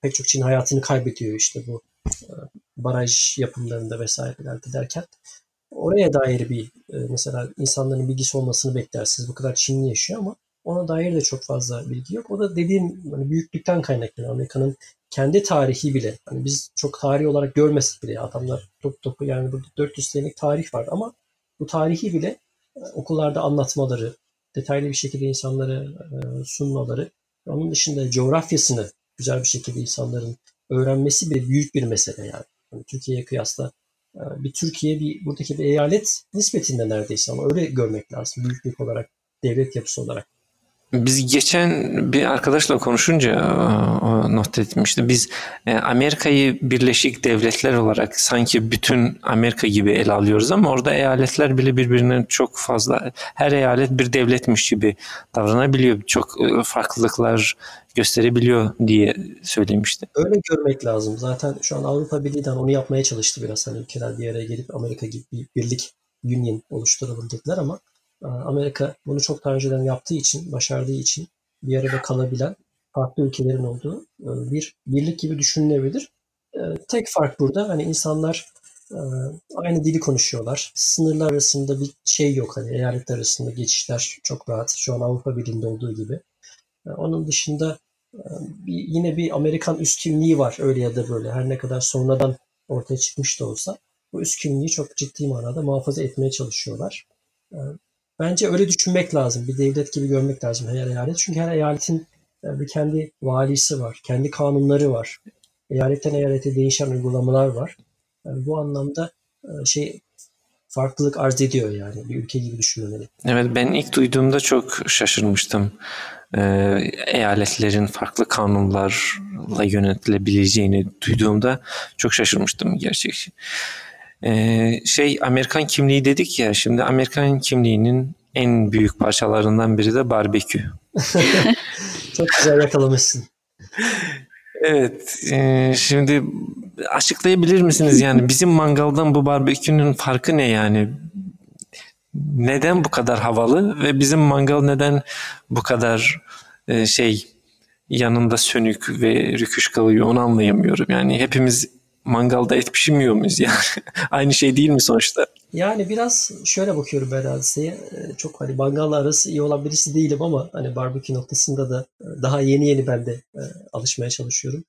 pek çok Çin hayatını kaybediyor işte bu e, baraj yapımlarında vesairelerde derken. Oraya dair bir e, mesela insanların bilgisi olmasını beklersiniz. Bu kadar Çinli yaşıyor ama ona dair de çok fazla bilgi yok. O da dediğim hani büyüklükten kaynaklanıyor. Amerika'nın kendi tarihi bile hani biz çok tarih olarak görmesek bile adamlar top topu yani burada 400 senelik tarih var ama bu tarihi bile e, okullarda anlatmaları, detaylı bir şekilde insanlara e, sunmaları, onun dışında coğrafyasını güzel bir şekilde insanların öğrenmesi bile büyük bir mesele yani. Hani Türkiye'ye kıyasla e, bir Türkiye bir buradaki bir eyalet nispetinde neredeyse ama öyle görmek lazım büyüklük olarak, devlet yapısı olarak. Biz geçen bir arkadaşla konuşunca o, o not etmişti. Biz e, Amerika'yı Birleşik Devletler olarak sanki bütün Amerika gibi ele alıyoruz ama orada eyaletler bile birbirinden çok fazla her eyalet bir devletmiş gibi davranabiliyor. Çok e, farklılıklar gösterebiliyor diye söylemişti. Öyle görmek lazım. Zaten şu an Avrupa Birliği'den onu yapmaya çalıştı biraz. Hani ülkeler bir araya gelip Amerika gibi bir birlik, union oluşturalım dediler ama e, Amerika bunu çok daha önceden yaptığı için, başardığı için bir arada kalabilen farklı ülkelerin olduğu e, bir birlik gibi düşünülebilir. E, Tek fark burada hani insanlar e, aynı dili konuşuyorlar. Sınırlar arasında bir şey yok. Hani eyaletler arasında geçişler çok rahat. Şu an Avrupa Birliği'nde olduğu gibi. Onun dışında bir, yine bir Amerikan üst kimliği var öyle ya da böyle. Her ne kadar sonradan ortaya çıkmış da olsa bu üst kimliği çok ciddi manada muhafaza etmeye çalışıyorlar. Ee, Bence öyle düşünmek lazım. Bir devlet gibi görmek lazım her eyalet. Çünkü her eyaletin e, bir kendi valisi var. Kendi kanunları var. Eyaletten eyalete değişen uygulamalar var. Yani bu anlamda e, şey farklılık arz ediyor yani. Bir ülke gibi düşünmeli. Evet ben ilk duyduğumda çok şaşırmıştım. e, eyaletlerin farklı kanunlarla yönetilebileceğini duyduğumda çok şaşırmıştım gerçekten. E, şey Amerikan kimliği dedik ya şimdi Amerikan kimliğinin en büyük parçalarından biri de barbekü. çok güzel yakalamışsın. Evet, e, şimdi açıklayabilir misiniz yani bizim mangaldan bu barbekünün farkı ne yani? Neden bu kadar havalı ve bizim mangal neden bu kadar e, şey yanında sönük ve rüküş kalıyor onu anlayamıyorum. Yani hepimiz mangalda et pişirmiyor muyuz yani? Aynı şey değil mi sonuçta? Yani biraz şöyle bakıyorum ben hadiseye. E, çok hani mangalla arası iyi olan birisi değilim ama hani barbekü noktasında da e, daha yeni yeni ben de e, alışmaya çalışıyorum.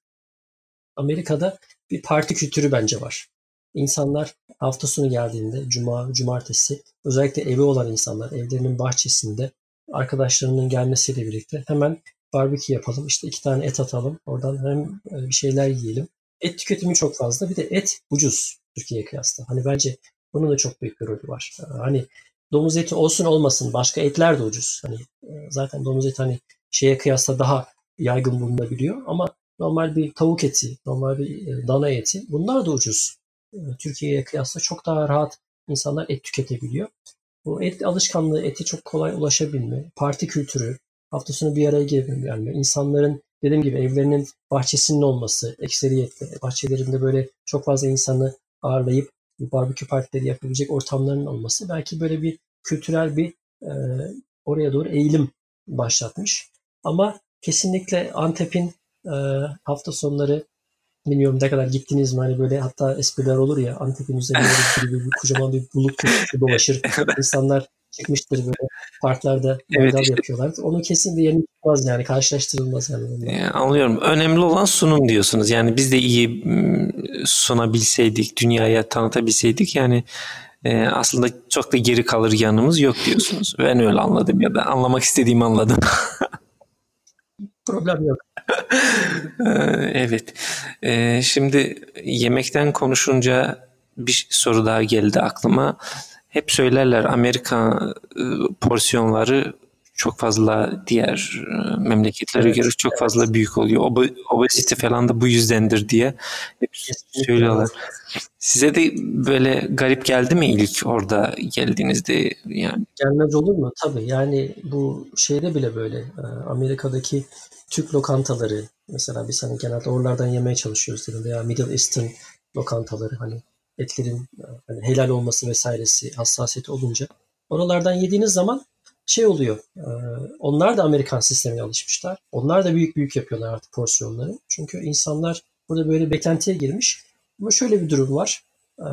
Amerika'da bir parti kültürü bence var. İnsanlar hafta sonu geldiğinde, cuma, cumartesi, özellikle evi olan insanlar evlerinin bahçesinde arkadaşlarının gelmesiyle birlikte hemen barbekü yapalım, işte iki tane et atalım, oradan hem bir şeyler yiyelim. Et tüketimi çok fazla, bir de et ucuz Türkiye'ye kıyasla. Hani bence bunun da çok büyük bir rolü var. Hani domuz eti olsun olmasın başka etler de ucuz. Hani zaten domuz eti hani şeye kıyasla daha yaygın bulunabiliyor ama normal bir tavuk eti, normal bir e, dana eti bunlar da ucuz. E, Türkiye'ye kıyasla çok daha rahat insanlar et tüketebiliyor. Bu et alışkanlığı, eti çok kolay ulaşabilme, parti kültürü, hafta sonu bir araya gelme, insanların dediğim gibi evlerinin bahçesinin olması, ekseriyetle bahçelerinde böyle çok fazla insanı ağırlayıp barbekü partileri yapabilecek ortamların olması belki böyle bir kültürel bir e, oraya doğru eğilim başlatmış. Ama kesinlikle Antep'in e, hafta sonları bilmiyorum ne kadar gittiniz mi hani böyle hatta espriler olur ya Antep'in üzerinde bir, bir, bir kocaman bir bulut dolaşır. İnsanlar çıkmıştır böyle parklarda evet, işte. yapıyorlar. Onu kesinlikle yerini tutmaz yani karşılaştırılmaz yani. yani. Anlıyorum. Önemli olan sunum diyorsunuz. Yani biz de iyi sunabilseydik, dünyaya tanıtabilseydik yani e, aslında çok da geri kalır yanımız yok diyorsunuz. Ben öyle anladım ya da anlamak istediğimi anladım. Problem yok. evet. Ee, şimdi yemekten konuşunca bir soru daha geldi aklıma. Hep söylerler Amerika e, porsiyonları çok fazla diğer e, memleketlere evet, göre çok evet. fazla büyük oluyor. Ob obezite falan da bu yüzdendir diye hep söylüyorlar. Size de böyle garip geldi mi ilk orada geldiğinizde yani? Gelmez olur mu? Tabii. Yani bu şeyde bile böyle e, Amerika'daki Türk lokantaları mesela biz hani genelde oralardan yemeye çalışıyoruz dedim veya Middle Eastern lokantaları hani etlerin hani helal olması vesairesi hassasiyeti olunca oralardan yediğiniz zaman şey oluyor. E, onlar da Amerikan sistemine alışmışlar. Onlar da büyük büyük yapıyorlar artık porsiyonları. Çünkü insanlar burada böyle beklentiye girmiş. Ama şöyle bir durum var. E,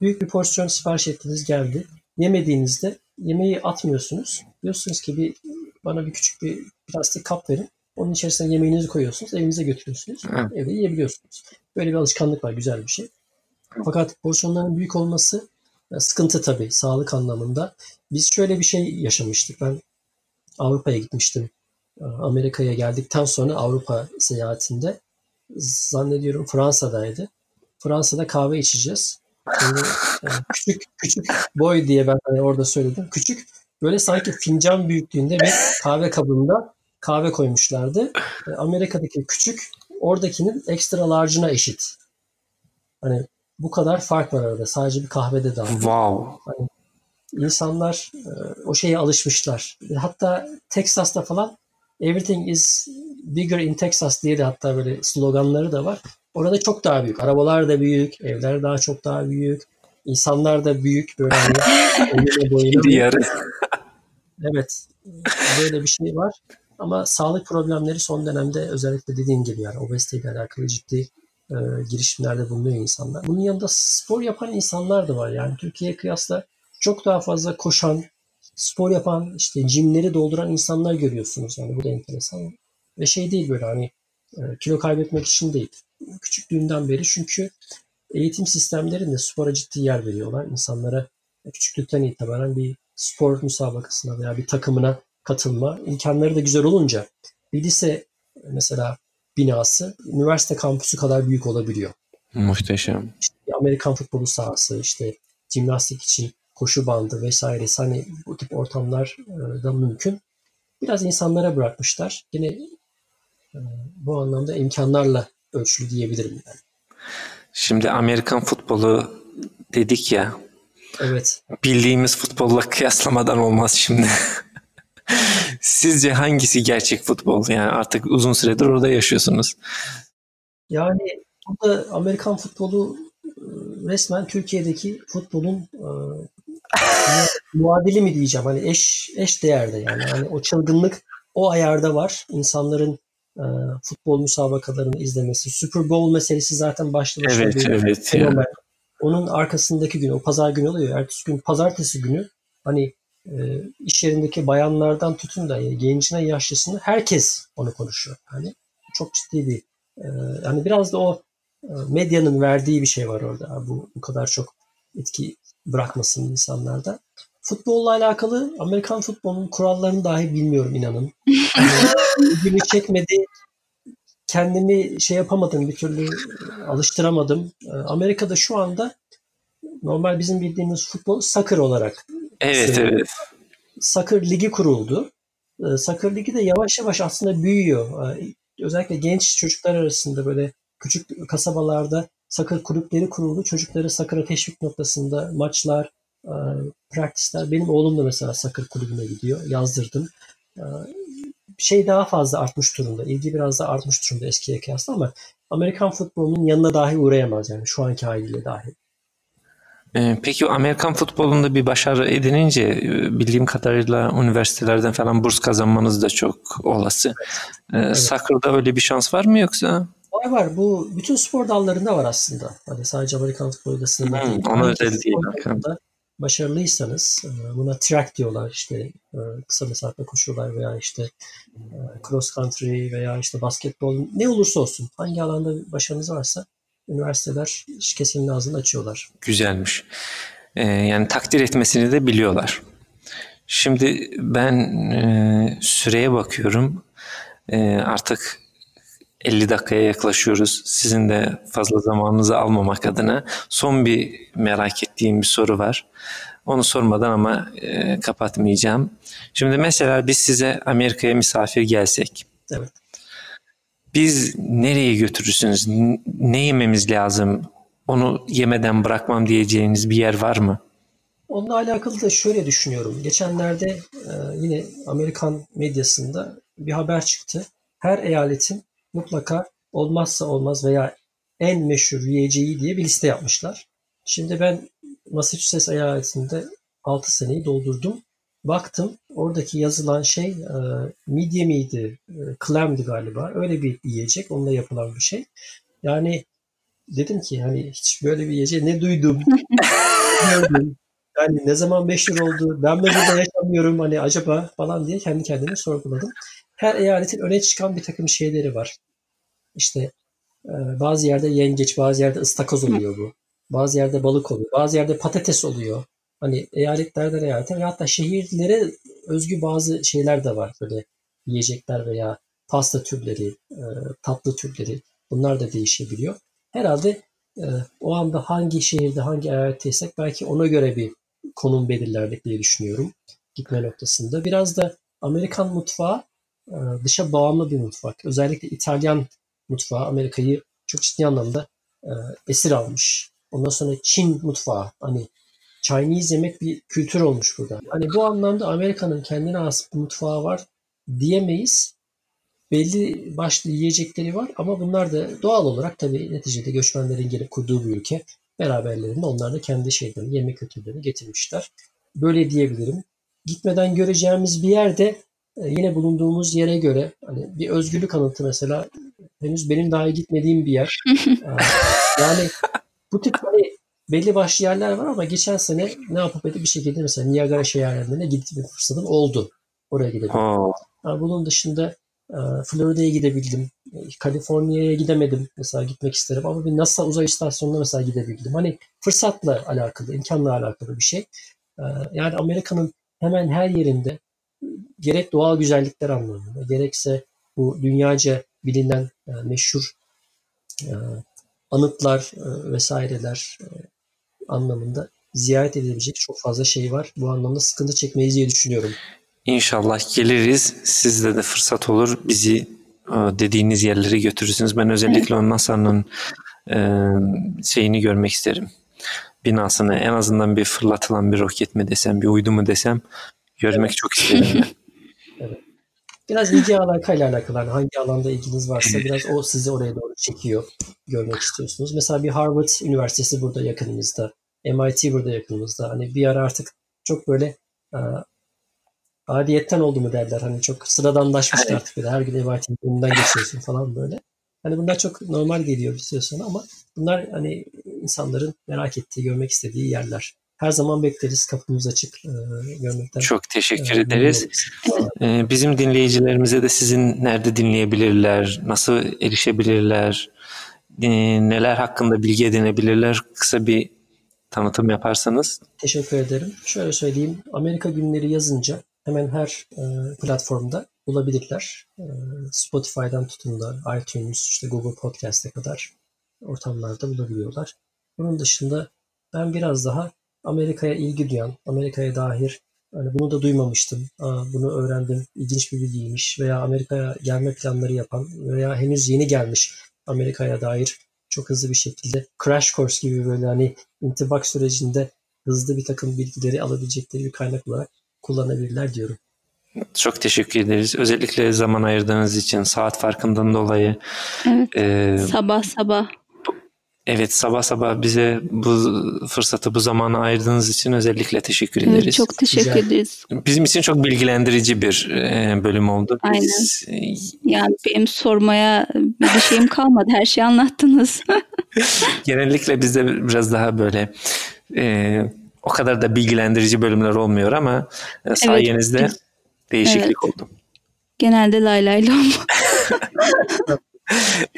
büyük bir porsiyon sipariş ettiniz geldi. Yemediğinizde yemeği atmıyorsunuz. Diyorsunuz ki bir bana bir küçük bir plastik kap verin. Onun içerisine yemeğinizi koyuyorsunuz. Evinize götürüyorsunuz. Hı. Evde yiyebiliyorsunuz. Böyle bir alışkanlık var. Güzel bir şey. Fakat porsiyonların büyük olması e, sıkıntı tabii sağlık anlamında. Biz şöyle bir şey yaşamıştık. Ben Avrupa'ya gitmiştim. E, Amerika'ya geldikten sonra Avrupa seyahatinde zannediyorum Fransa'daydı. Fransa'da kahve içeceğiz. Yani e, küçük küçük boy diye ben hani orada söyledim. Küçük böyle sanki fincan büyüklüğünde bir kahve kabında kahve koymuşlardı. Amerika'daki küçük oradakinin extra large'ına eşit. Hani bu kadar fark var arada. Sadece bir kahvede daha. Wow. Hani insanlar e, o şeye alışmışlar. Hatta Texas'ta falan everything is bigger in Texas diye de hatta böyle sloganları da var. Orada çok daha büyük. Arabalar da büyük, evler daha çok daha büyük. İnsanlar da büyük böyle hani boyuna. evet. Böyle bir şey var. Ama sağlık problemleri son dönemde özellikle dediğim gibi yani obeziteyle alakalı ciddi e, girişimlerde bulunuyor insanlar. Bunun yanında spor yapan insanlar da var. Yani Türkiye'ye kıyasla çok daha fazla koşan, spor yapan, işte jimleri dolduran insanlar görüyorsunuz. Yani bu da enteresan. Ve şey değil böyle hani e, kilo kaybetmek için değil. Küçüklüğünden beri çünkü eğitim sistemlerinde spora ciddi yer veriyorlar. İnsanlara küçüklükten itibaren bir spor müsabakasına veya bir takımına katılma imkanları da güzel olunca bir lise mesela binası üniversite kampüsü kadar büyük olabiliyor. Muhteşem. İşte Amerikan futbolu sahası, işte jimnastik için koşu bandı vesaire hani bu tip ortamlar da mümkün. biraz insanlara bırakmışlar. Yine e, bu anlamda imkanlarla ölçülü diyebilirim yani. Şimdi Amerikan futbolu dedik ya. Evet. Bildiğimiz futbolla kıyaslamadan olmaz şimdi. Sizce hangisi gerçek futbol? Yani artık uzun süredir orada yaşıyorsunuz. Yani burada Amerikan futbolu e, resmen Türkiye'deki futbolun e, muadili mi diyeceğim hani eş eş değerde yani hani o çılgınlık o ayarda var insanların e, futbol müsabakalarını izlemesi Super Bowl meselesi zaten başlı başına evet, bir evet, fenomen. Yani. Onun arkasındaki gün o pazar günü oluyor. Ertesi gün pazartesi günü hani e, iş yerindeki bayanlardan tutun da yani gencine yaşlısını herkes onu konuşuyor. Yani çok ciddi bir e, yani biraz da o e, medyanın verdiği bir şey var orada. Bu bu kadar çok etki bırakmasın insanlarda. Futbolla alakalı Amerikan futbolunun kurallarını dahi bilmiyorum inanın. Yani, ilgimi çekmedi. Kendimi şey yapamadım bir türlü alıştıramadım. Amerika'da şu anda normal bizim bildiğimiz futbol soccer olarak. Evet söylüyor. evet. Soccer ligi kuruldu. Soccer ligi de yavaş yavaş aslında büyüyor. Özellikle genç çocuklar arasında böyle küçük kasabalarda sakır kulüpleri kuruldu. Çocukları sakıra teşvik noktasında maçlar, e, praktisler. Benim oğlum da mesela sakır kulübüne gidiyor. Yazdırdım. E, şey daha fazla artmış durumda. İlgi biraz da artmış durumda eskiye kıyasla ama Amerikan futbolunun yanına dahi uğrayamaz yani şu anki haliyle dahi. E, peki Amerikan futbolunda bir başarı edinince e, bildiğim kadarıyla üniversitelerden falan burs kazanmanız da çok olası. Evet. evet. Soccer'da öyle bir şans var mı yoksa? Var var. Bu bütün spor dallarında var aslında. Hani sadece Amerikan futboluyla sınırlı değil. Ona özel değil. Başarılıysanız e, buna track diyorlar işte e, kısa mesafe koşular veya işte cross country veya işte basketbol ne olursa olsun hangi alanda başarınız varsa üniversiteler kesenin ağzını açıyorlar. Güzelmiş. Ee, yani takdir etmesini de biliyorlar. Şimdi ben e, süreye bakıyorum. E, artık 50 dakikaya yaklaşıyoruz. Sizin de fazla zamanınızı almamak adına son bir merak ettiğim bir soru var. Onu sormadan ama e, kapatmayacağım. Şimdi mesela biz size Amerika'ya misafir gelsek. Evet. Biz nereye götürürsünüz? Ne yememiz lazım? Onu yemeden bırakmam diyeceğiniz bir yer var mı? Onunla alakalı da şöyle düşünüyorum. Geçenlerde e, yine Amerikan medyasında bir haber çıktı. Her eyaletin mutlaka olmazsa olmaz veya en meşhur yiyeceği diye bir liste yapmışlar. Şimdi ben Massachusetts eyaletinde 6 seneyi doldurdum. Baktım oradaki yazılan şey e, midye miydi, e, clam'di galiba. Öyle bir yiyecek, onunla yapılan bir şey. Yani dedim ki hani hiç böyle bir yiyecek ne duydum, gördüm. Yani ne zaman meşhur oldu, ben mi burada yaşamıyorum hani acaba falan diye kendi kendime sorguladım. Her eyaletin öne çıkan bir takım şeyleri var. İşte e, bazı yerde yengeç, bazı yerde ıstakoz oluyor bu. Bazı yerde balık oluyor. Bazı yerde patates oluyor. Hani eyaletlerden eyalete ve hatta şehirlere özgü bazı şeyler de var. Böyle yiyecekler veya pasta türleri, e, tatlı türleri bunlar da değişebiliyor. Herhalde e, o anda hangi şehirde, hangi eyaletteysek belki ona göre bir konum belirlerdik diye düşünüyorum gitme noktasında. Biraz da Amerikan mutfağı dışa bağımlı bir mutfak. Özellikle İtalyan mutfağı Amerika'yı çok ciddi anlamda e, esir almış. Ondan sonra Çin mutfağı hani Chinese yemek bir kültür olmuş burada. Hani bu anlamda Amerika'nın kendine has bir mutfağı var diyemeyiz. Belli başlı yiyecekleri var ama bunlar da doğal olarak tabii neticede göçmenlerin gelip kurduğu bir ülke. Beraberlerinde onlar da kendi şeylerini, yemek kültürlerini getirmişler. Böyle diyebilirim. Gitmeden göreceğimiz bir yerde e, yine bulunduğumuz yere göre hani bir özgürlük anıtı mesela henüz benim daha gitmediğim bir yer. yani bu tip hani belli başlı yerler var ama geçen sene ne yapıp edip bir şekilde mesela Niagara şelallerine gitme fırsatım oldu. Oraya gidebildim. Yani bunun dışında Florida'ya gidebildim. Kaliforniya'ya gidemedim. Mesela gitmek isterim ama bir NASA uzay istasyonuna mesela gidebildim. Hani fırsatla alakalı, imkanla alakalı bir şey. Yani Amerika'nın hemen her yerinde gerek doğal güzellikler anlamında gerekse bu dünyaca bilinen e, meşhur e, anıtlar e, vesaireler e, anlamında ziyaret edilebilecek çok fazla şey var. Bu anlamda sıkıntı çekmeyiz diye düşünüyorum. İnşallah geliriz. Sizde de fırsat olur. Bizi dediğiniz yerlere götürürsünüz. Ben özellikle o NASA'nın e, şeyini görmek isterim. Binasını en azından bir fırlatılan bir roket mi desem, bir uydu mu desem görmek çok isterim. Biraz ilgi alakayla alakalı. Yani hangi alanda ilginiz varsa biraz o sizi oraya doğru çekiyor. Görmek istiyorsunuz. Mesela bir Harvard Üniversitesi burada yakınımızda. MIT burada yakınımızda. Hani bir ara artık çok böyle e, adiyetten oldu mu derler. Hani çok sıradanlaşmış evet. artık böyle. Her gün MIT'nin önünden geçiyorsun falan böyle. Hani bunlar çok normal geliyor bir süre sonra ama bunlar hani insanların merak ettiği, görmek istediği yerler. Her zaman bekleriz. Kapımız açık. E, görmekten. Çok teşekkür e, ederiz. E, bizim dinleyicilerimize de sizin nerede dinleyebilirler, nasıl erişebilirler, e, neler hakkında bilgi edinebilirler kısa bir tanıtım yaparsanız. Teşekkür ederim. Şöyle söyleyeyim. Amerika günleri yazınca hemen her e, platformda bulabilirler. E, Spotify'dan tutun da iTunes, işte Google Podcast'e kadar ortamlarda bulabiliyorlar. Bunun dışında ben biraz daha Amerika'ya ilgi duyan, Amerika'ya dair hani bunu da duymamıştım, Aa, bunu öğrendim, ilginç bir bilgiymiş veya Amerika'ya gelme planları yapan veya henüz yeni gelmiş Amerika'ya dair çok hızlı bir şekilde crash course gibi böyle hani intibak sürecinde hızlı bir takım bilgileri alabilecekleri bir kaynak olarak kullanabilirler diyorum. Çok teşekkür ederiz. Özellikle zaman ayırdığınız için saat farkından dolayı. Evet. E, sabah sabah. Evet sabah sabah bize bu fırsatı bu zamanı ayırdığınız için özellikle teşekkür ederiz. Evet, çok teşekkür Güzel. ederiz. Bizim için çok bilgilendirici bir bölüm oldu. Aynen. Biz... Yani benim sormaya bir şeyim kalmadı. Her şeyi anlattınız. Genellikle bizde biraz daha böyle e, o kadar da bilgilendirici bölümler olmuyor ama sayenizde evet. değişiklik evet. oldu. Genelde lay lay lom.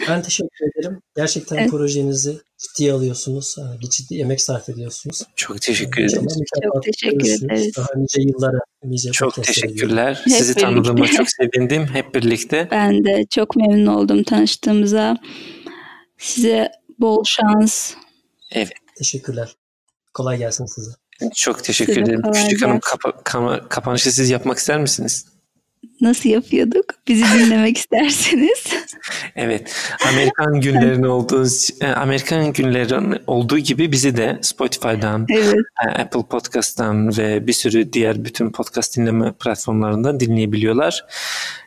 ben teşekkür ederim. Gerçekten evet. projenizi ciddiye alıyorsunuz. Ciddi emek sarf ediyorsunuz. Çok teşekkür ederim. Çok teşekkür ederiz. Daha nice yıllara, nice Çok teşekkürler. Hep Sizi birlikte. tanıdığıma çok sevindim. Hep birlikte. Ben de çok memnun oldum tanıştığımıza. Size bol şans. Evet. Teşekkürler. Kolay gelsin size. Çok teşekkür size ederim. Küçük Hanım kapa- kama- kapanışı siz yapmak ister misiniz? Nasıl yapıyorduk? Bizi dinlemek isterseniz. Evet. Amerikan günlerinin olduğu e, Amerikan günlerin olduğu gibi bizi de Spotify'dan, evet. E, Apple Podcast'tan ve bir sürü diğer bütün podcast dinleme platformlarından dinleyebiliyorlar.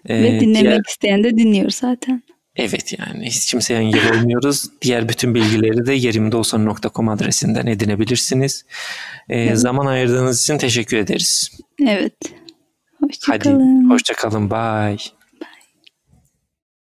Ve dinlemek diğer... isteyen de dinliyor zaten. Evet yani hiç kimseye engel olmuyoruz. Diğer bütün bilgileri de yerimdeolsan.com adresinden edinebilirsiniz. Ee, evet. Zaman ayırdığınız için teşekkür ederiz. Evet. Hoşçakalın. Hadi hoşçakalın. Bye.